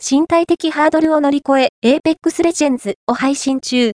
身体的ハードルを乗り越え、エーペックスレジェンズを配信中。